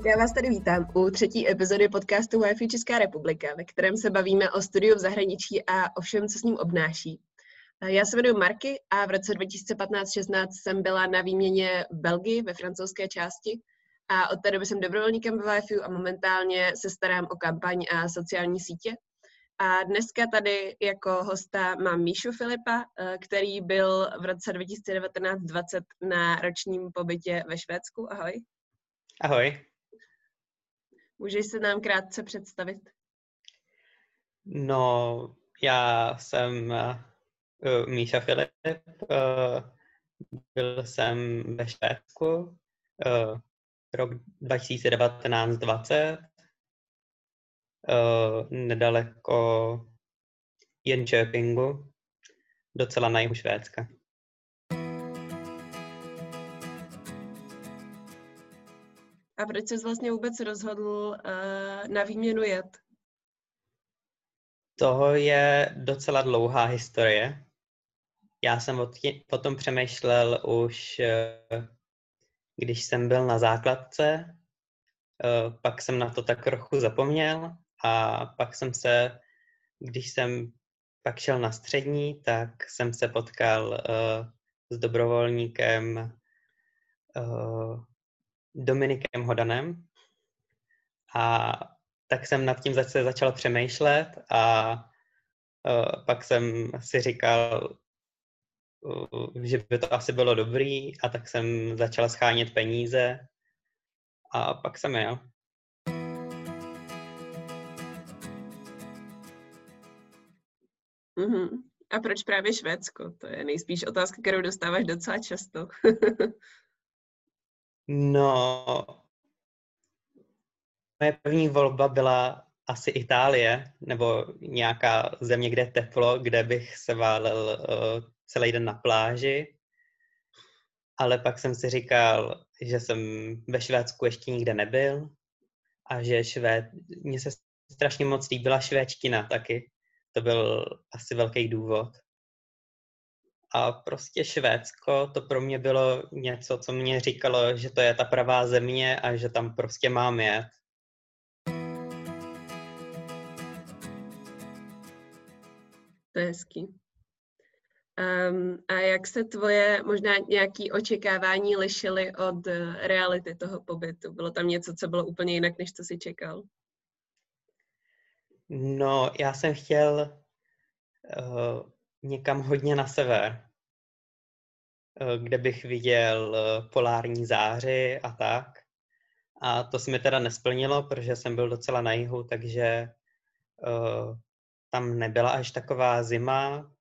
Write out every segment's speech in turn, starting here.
Tak já vás tady vítám u třetí epizody podcastu Wi-Fi Česká republika, ve kterém se bavíme o studiu v zahraničí a o všem, co s ním obnáší. Já se jmenuji Marky a v roce 2015-16 jsem byla na výměně v Belgii ve francouzské části a od té doby jsem dobrovolníkem ve Wi-Fi a momentálně se starám o kampaň a sociální sítě. A dneska tady jako hosta mám Míšu Filipa, který byl v roce 2019-20 na ročním pobytě ve Švédsku. Ahoj. Ahoj. Můžeš se nám krátce představit? No, já jsem uh, Míša Filip, uh, byl jsem ve Švédsku uh, rok 2019-20, uh, nedaleko Jönköpingu, docela na jihu Švédska. A proč jsi vlastně vůbec rozhodl uh, na výměnu jet? Toho je docela dlouhá historie. Já jsem o, tom přemýšlel už, uh, když jsem byl na základce, uh, pak jsem na to tak trochu zapomněl a pak jsem se, když jsem pak šel na střední, tak jsem se potkal s dobrovolníkem Dominikem Hodanem a tak jsem nad tím zase začal přemýšlet a uh, pak jsem si říkal, uh, že by to asi bylo dobrý a tak jsem začal schánět peníze a pak jsem jel. Mm-hmm. A proč právě Švédsko? To je nejspíš otázka, kterou dostáváš docela často. No, moje první volba byla asi Itálie, nebo nějaká země, kde je teplo, kde bych se válel uh, celý den na pláži. Ale pak jsem si říkal, že jsem ve Švédsku ještě nikde nebyl a že švéd... mně se strašně moc líbila švédština taky. To byl asi velký důvod. A prostě Švédsko, to pro mě bylo něco, co mě říkalo, že to je ta pravá země a že tam prostě mám jet. To je hezký. Um, a jak se tvoje možná nějaké očekávání lišily od uh, reality toho pobytu? Bylo tam něco, co bylo úplně jinak, než co jsi čekal? No, já jsem chtěl uh, někam hodně na sever, eh, kde bych viděl eh, polární záři a tak. A to se mi teda nesplnilo, protože jsem byl docela na jihu, takže uh, tam nebyla až taková zima,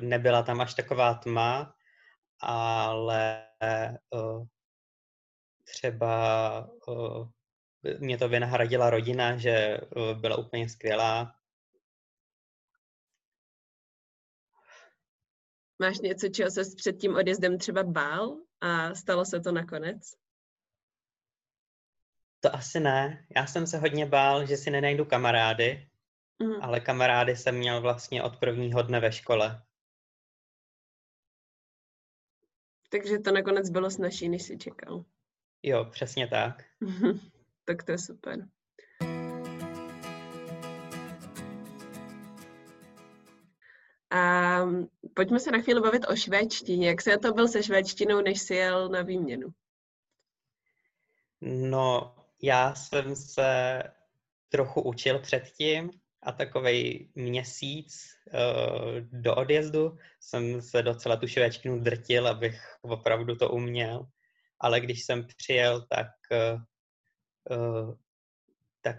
nebyla tam až taková tma, ale třeba mě to vynahradila rodina, že byla úplně skvělá Máš něco, čeho se před tím odjezdem třeba bál a stalo se to nakonec? To asi ne. Já jsem se hodně bál, že si nenajdu kamarády, mm. ale kamarády jsem měl vlastně od prvního dne ve škole. Takže to nakonec bylo snažší, než jsi čekal. Jo, přesně tak. tak to je super. A pojďme se na chvíli bavit o švédštině. Jak se to byl se švédštinou, než jsi jel na výměnu? No, já jsem se trochu učil předtím a takový měsíc uh, do odjezdu jsem se docela tu švédštinu drtil, abych opravdu to uměl. Ale když jsem přijel, tak, uh, tak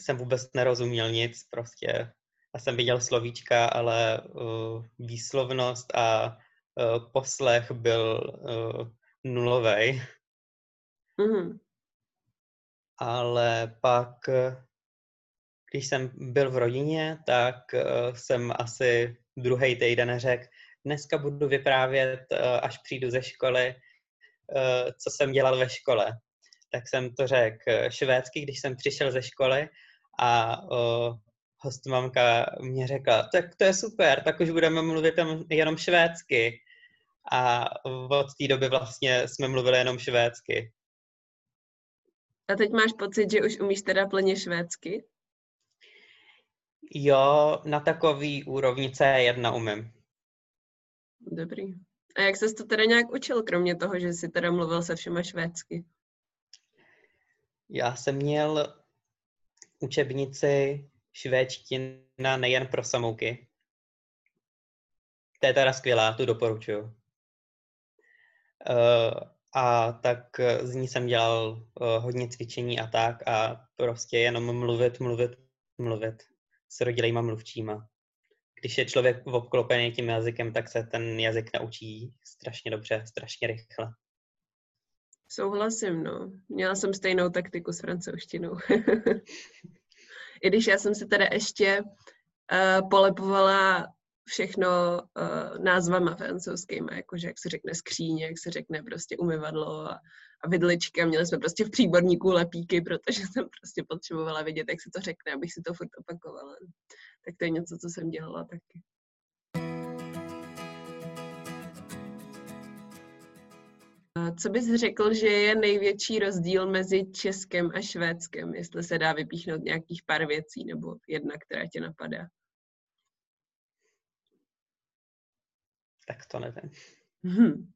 jsem vůbec nerozuměl nic, prostě já jsem viděl slovíčka, ale uh, výslovnost a uh, poslech byl uh, nulový. Mm-hmm. Ale pak, když jsem byl v rodině, tak uh, jsem asi druhý týden řekl, dneska budu vyprávět, uh, až přijdu ze školy, uh, co jsem dělal ve škole. Tak jsem to řekl švédsky, když jsem přišel ze školy a uh, hostmamka mě řekla, tak to je super, tak už budeme mluvit jenom švédsky. A od té doby vlastně jsme mluvili jenom švédsky. A teď máš pocit, že už umíš teda plně švédsky? Jo, na takový úrovni C1 umím. Dobrý. A jak ses to teda nějak učil, kromě toho, že jsi teda mluvil se všema švédsky? Já jsem měl učebnici švédština nejen pro samouky. To je teda skvělá, tu doporučuju. Uh, a tak z ní jsem dělal uh, hodně cvičení a tak a prostě jenom mluvit, mluvit, mluvit s rodilejma mluvčíma. Když je člověk obklopený tím jazykem, tak se ten jazyk naučí strašně dobře, strašně rychle. Souhlasím, no. Měla jsem stejnou taktiku s francouzštinou. I když já jsem se teda ještě uh, polepovala všechno uh, názvama francouzskými, jakože jak se řekne skříně, jak se řekne prostě umyvadlo a, a vidlička. Měli jsme prostě v příborníku lepíky, protože jsem prostě potřebovala vědět, jak se to řekne, abych si to furt opakovala. Tak to je něco, co jsem dělala taky. Co bys řekl, že je největší rozdíl mezi Českem a Švédskem, jestli se dá vypíchnout nějakých pár věcí nebo jedna, která tě napadá? Tak to nevím. Hmm.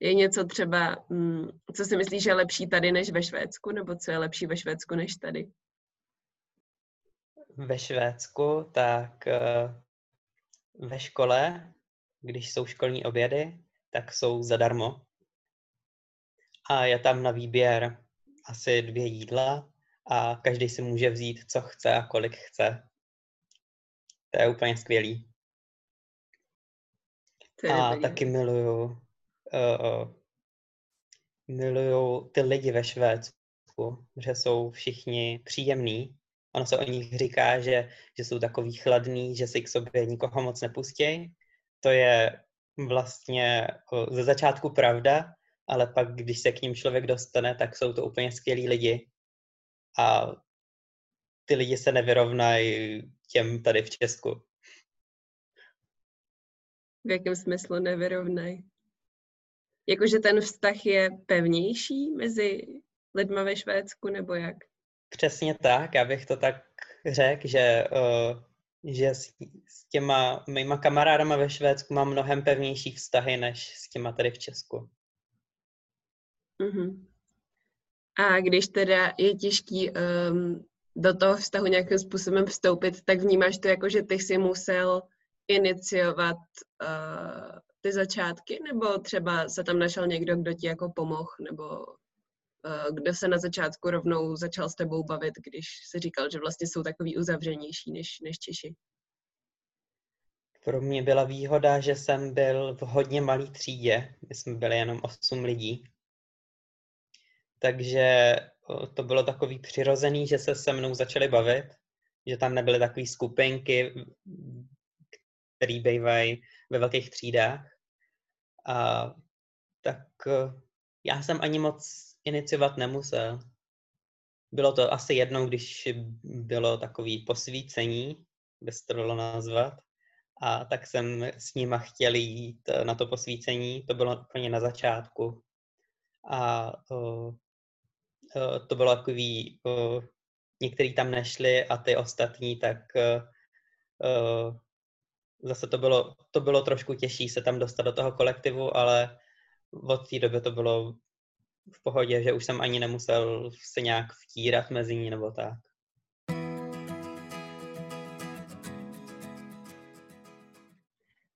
Je něco třeba, hmm, co si myslíš, že je lepší tady než ve Švédsku, nebo co je lepší ve Švédsku než tady? Ve Švédsku, tak eh, ve škole, když jsou školní obědy, tak jsou zadarmo. A je tam na výběr asi dvě jídla a každý si může vzít, co chce a kolik chce. To je úplně skvělý. To a dobrý. taky miluju, uh, miluju ty lidi ve Švédsku, že jsou všichni příjemní. Ono se o nich říká, že, že jsou takový chladný, že si k sobě nikoho moc nepustí. To je vlastně ze začátku pravda, ale pak, když se k ním člověk dostane, tak jsou to úplně skvělí lidi. A ty lidi se nevyrovnají těm tady v Česku. V jakém smyslu nevyrovnají? Jakože ten vztah je pevnější mezi lidma ve Švédsku, nebo jak? Přesně tak, já bych to tak řekl, že uh, že s, s těma mýma kamarádama ve Švédsku mám mnohem pevnější vztahy než s těma tady v Česku. Mm-hmm. A když teda je těžký um, do toho vztahu nějakým způsobem vstoupit, tak vnímáš to jako, že ty si musel iniciovat uh, ty začátky, nebo třeba se tam našel někdo, kdo ti jako pomohl, nebo kdo se na začátku rovnou začal s tebou bavit, když si říkal, že vlastně jsou takový uzavřenější než, než Češi? Pro mě byla výhoda, že jsem byl v hodně malé třídě, my jsme byli jenom 8 lidí. Takže to bylo takový přirozený, že se se mnou začali bavit, že tam nebyly takové skupinky, které bývají ve velkých třídách. A tak já jsem ani moc iniciovat nemusel. Bylo to asi jednou, když bylo takové posvícení, by se to dalo nazvat. A tak jsem s nima chtěl jít na to posvícení, to bylo úplně na začátku. A uh, uh, to bylo takový, uh, některý tam nešli a ty ostatní, tak uh, zase to bylo, to bylo trošku těžší se tam dostat do toho kolektivu, ale od té doby to bylo v pohodě, že už jsem ani nemusel se nějak vtírat mezi ní nebo tak.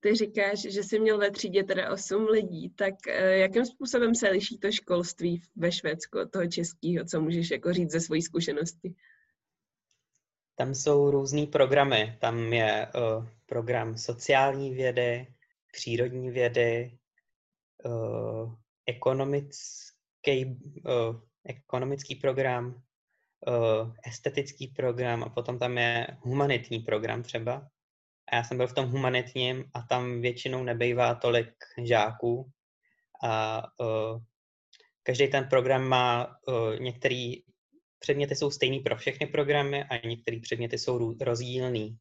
Ty říkáš, že jsi měl ve třídě teda 8 lidí, tak eh, jakým způsobem se liší to školství ve Švédsku od toho českého, co můžeš jako říct ze své zkušenosti? Tam jsou různý programy. Tam je uh, program sociální vědy, přírodní vědy, uh, ekonomický, uh, ekonomický program, uh, estetický program a potom tam je humanitní program třeba. A já jsem byl v tom humanitním a tam většinou nebejvá tolik žáků. A uh, každý ten program má, uh, některé předměty jsou stejný pro všechny programy a některé předměty jsou rozdílný.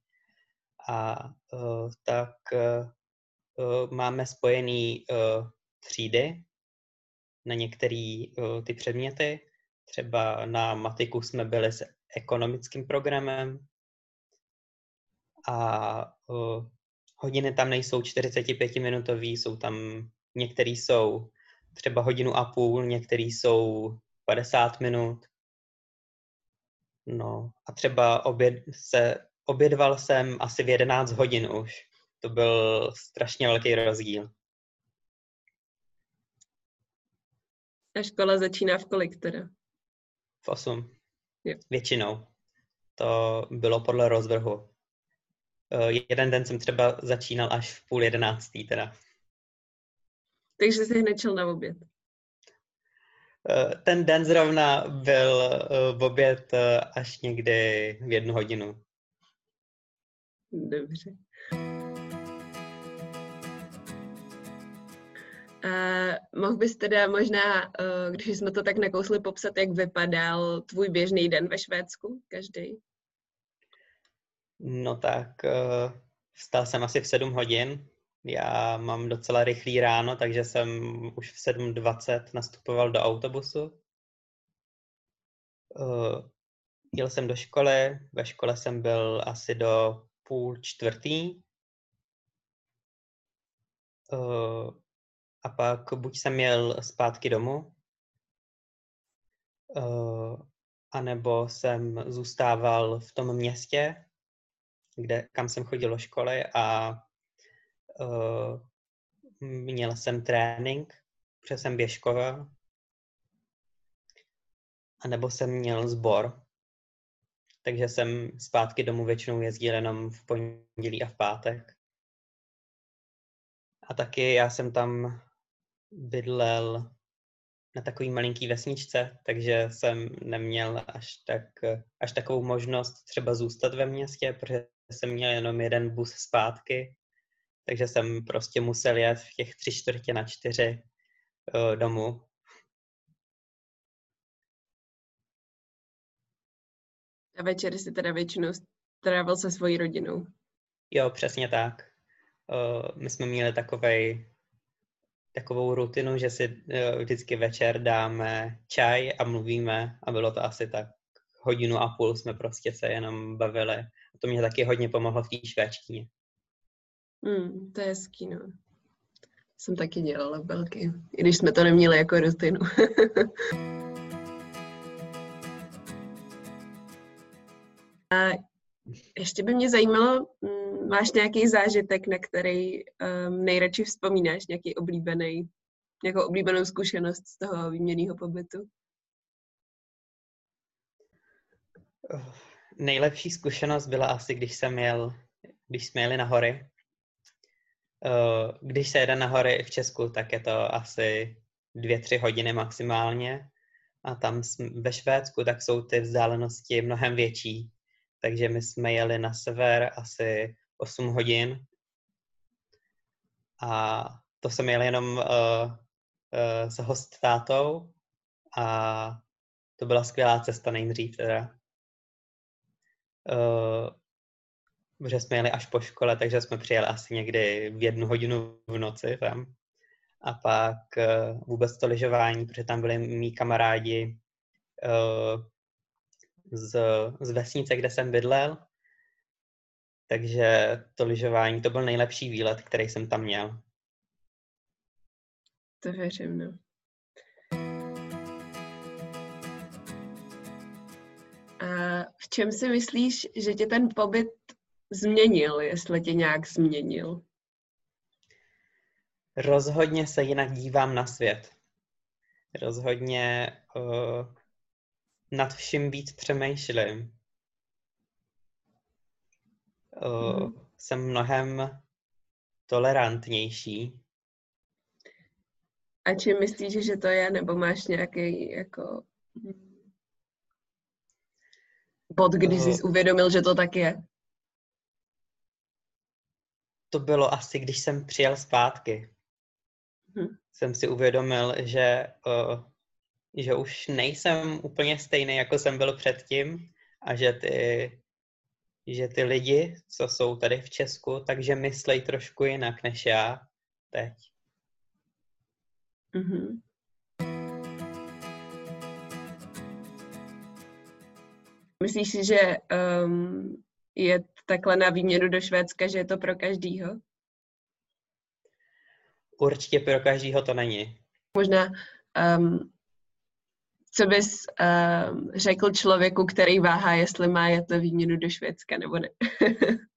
A uh, tak uh, máme spojený uh, třídy, na některé uh, ty předměty, třeba na matiku jsme byli s ekonomickým programem a uh, hodiny tam nejsou 45-minutový, jsou tam, některý jsou třeba hodinu a půl, některý jsou 50 minut. No a třeba oběd se, obědval jsem asi v 11 hodin už. To byl strašně velký rozdíl. A škola začíná v kolik teda? V 8. Jo. Většinou. To bylo podle rozvrhu. Uh, jeden den jsem třeba začínal až v půl jedenáctý teda. Takže jsi hned šel na oběd. Uh, ten den zrovna byl uh, v oběd až někdy v jednu hodinu. Dobře. Uh, mohl bys teda možná, uh, když jsme to tak nakousli, popsat, jak vypadal tvůj běžný den ve Švédsku, každý? No tak uh, vstal jsem asi v 7 hodin. Já mám docela rychlý ráno, takže jsem už v 7.20 nastupoval do autobusu. Uh, jel jsem do školy, ve škole jsem byl asi do půl čtvrtý. Uh, a pak buď jsem jel zpátky domů, uh, anebo jsem zůstával v tom městě, kde, kam jsem chodil do školy a uh, měl jsem trénink, protože jsem běžkova, a nebo jsem měl sbor, takže jsem zpátky domů většinou jezdil jenom v pondělí a v pátek. A taky já jsem tam bydlel na takový malinký vesničce, takže jsem neměl až, tak, až takovou možnost třeba zůstat ve městě, protože jsem měl jenom jeden bus zpátky, takže jsem prostě musel jet v těch tři čtvrtě na čtyři uh, domů. A večer si teda většinou strávil se svojí rodinou. Jo, přesně tak. Uh, my jsme měli takovej, takovou rutinu, že si uh, vždycky večer dáme čaj a mluvíme a bylo to asi tak hodinu a půl jsme prostě se jenom bavili. A to mě taky hodně pomohlo v té švédštině. Hmm, to je hezký, no. Jsem taky dělala belky, i když jsme to neměli jako rutinu. a ještě by mě zajímalo, mm, máš nějaký zážitek, na který um, nejradši vzpomínáš, nějaký oblíbený, nějakou oblíbenou zkušenost z toho výměného pobytu? Nejlepší zkušenost byla asi, když jsem jel, když jsme jeli na hory. Eh, když se jede na hory v Česku, tak je to asi dvě, tři hodiny maximálně. A tam ve Švédsku, tak jsou ty vzdálenosti mnohem větší. Takže my jsme jeli na sever asi 8 hodin. A to jsem jel jenom uh, uh, s host tátou a to byla skvělá cesta nejdřív teda. Uh, protože jsme jeli až po škole, takže jsme přijeli asi někdy v jednu hodinu v noci tam. A pak uh, vůbec to lyžování, protože tam byli mý kamarádi uh, z, z vesnice, kde jsem bydlel. Takže to lyžování, to byl nejlepší výlet, který jsem tam měl. To věřím, no. A v čem si myslíš, že tě ten pobyt změnil, jestli tě nějak změnil? Rozhodně se jinak dívám na svět. Rozhodně uh, nad vším víc přemýšlím. Uh, mm. Jsem mnohem tolerantnější. A čím myslíš, že to je, nebo máš nějaký jako bod, kdy jsi uvědomil, že to tak je? To bylo asi, když jsem přijel zpátky. Hmm. Jsem si uvědomil, že, uh, že už nejsem úplně stejný, jako jsem byl předtím a že ty, že ty lidi, co jsou tady v Česku, takže myslej trošku jinak než já teď. Mm-hmm. Myslíš si, že um, je takhle na výměnu do Švédska, že je to pro každýho? Určitě pro každýho to není. Možná, um, co bys um, řekl člověku, který váhá, jestli má jet na výměnu do Švédska nebo ne?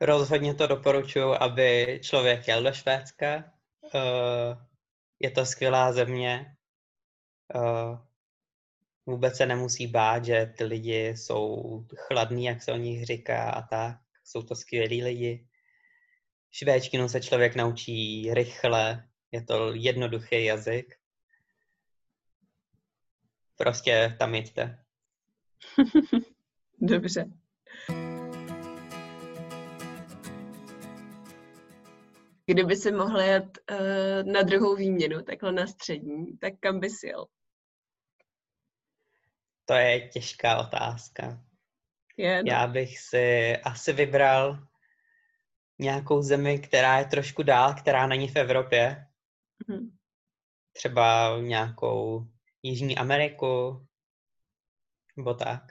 Rozhodně to doporučuji, aby člověk jel do Švédska. Uh, je to skvělá země. Uh, vůbec se nemusí bát, že ty lidi jsou chladní, jak se o nich říká a tak. Jsou to skvělí lidi. Švédštinu se člověk naučí rychle, je to jednoduchý jazyk. Prostě tam jděte. Dobře. Kdyby si mohl jet uh, na druhou výměnu, takhle na střední, tak kam bys jel? To je těžká otázka. Je, no. Já bych si asi vybral nějakou zemi, která je trošku dál, která není v Evropě. Mhm. Třeba nějakou Jižní Ameriku, nebo tak.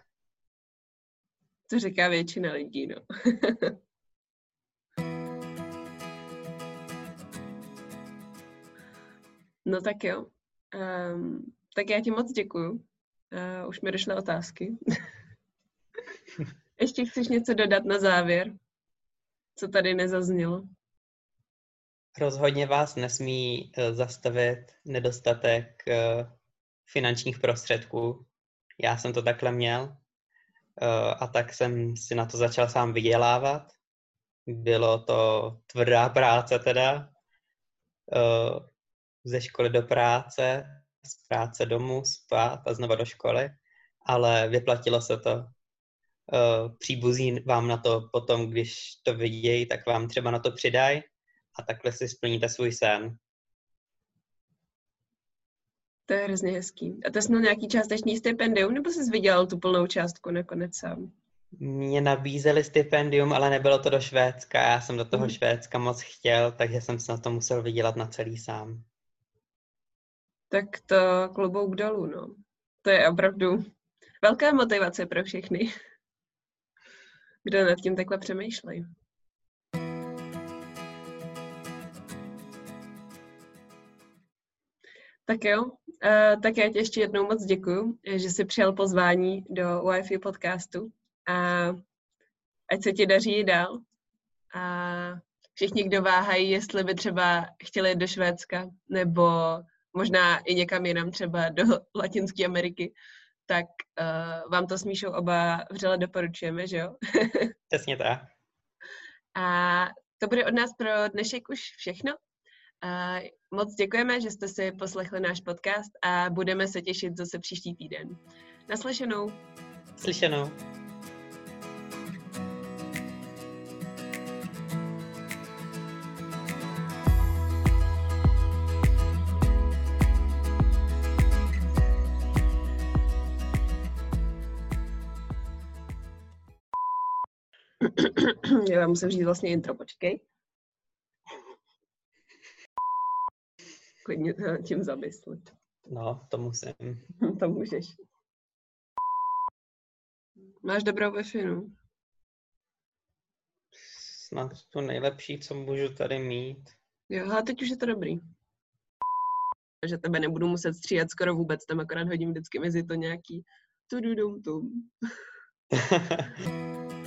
To říká většina lidí, no. no tak jo. Um, tak já ti moc děkuju. Uh, už mi došly otázky. Ještě chceš něco dodat na závěr? Co tady nezaznělo? Rozhodně vás nesmí uh, zastavit nedostatek uh, finančních prostředků. Já jsem to takhle měl uh, a tak jsem si na to začal sám vydělávat. Bylo to tvrdá práce teda. Uh, ze školy do práce, z práce domů, spát a znova do školy, ale vyplatilo se to. Uh, příbuzí vám na to potom, když to vidějí, tak vám třeba na to přidají a takhle si splníte svůj sen. To je hrozně hezký. A to jsi měl nějaký částečný stipendium, nebo jsi vydělal tu plnou částku nakonec sám? Mě nabízeli stipendium, ale nebylo to do Švédska. Já jsem do toho mm. Švédska moc chtěl, takže jsem se na to musel vydělat na celý sám. Tak to klobouk dolů, no. To je opravdu velká motivace pro všechny, kdo nad tím takhle přemýšlejí. Tak jo, tak já ti ještě jednou moc děkuju, že jsi přijal pozvání do Wi-Fi podcastu a ať se ti daří dál. A všichni, kdo váhají, jestli by třeba chtěli jít do Švédska nebo možná i někam jinam, třeba do Latinské Ameriky, tak uh, vám to s Míšou oba vřele doporučujeme, že jo? Přesně tak. A to bude od nás pro dnešek už všechno. Uh, moc děkujeme, že jste si poslechli náš podcast a budeme se těšit zase příští týden. Naslyšenou. Slyšenou. Já musím říct vlastně intro, počkej. Klidně tím zamyslet. No, to musím. to můžeš. Máš dobrou wi no? Snad to nejlepší, co můžu tady mít. Jo, a teď už je to dobrý. Že tebe nebudu muset stříhat skoro vůbec, tam akorát hodím vždycky mezi to nějaký tududum tum.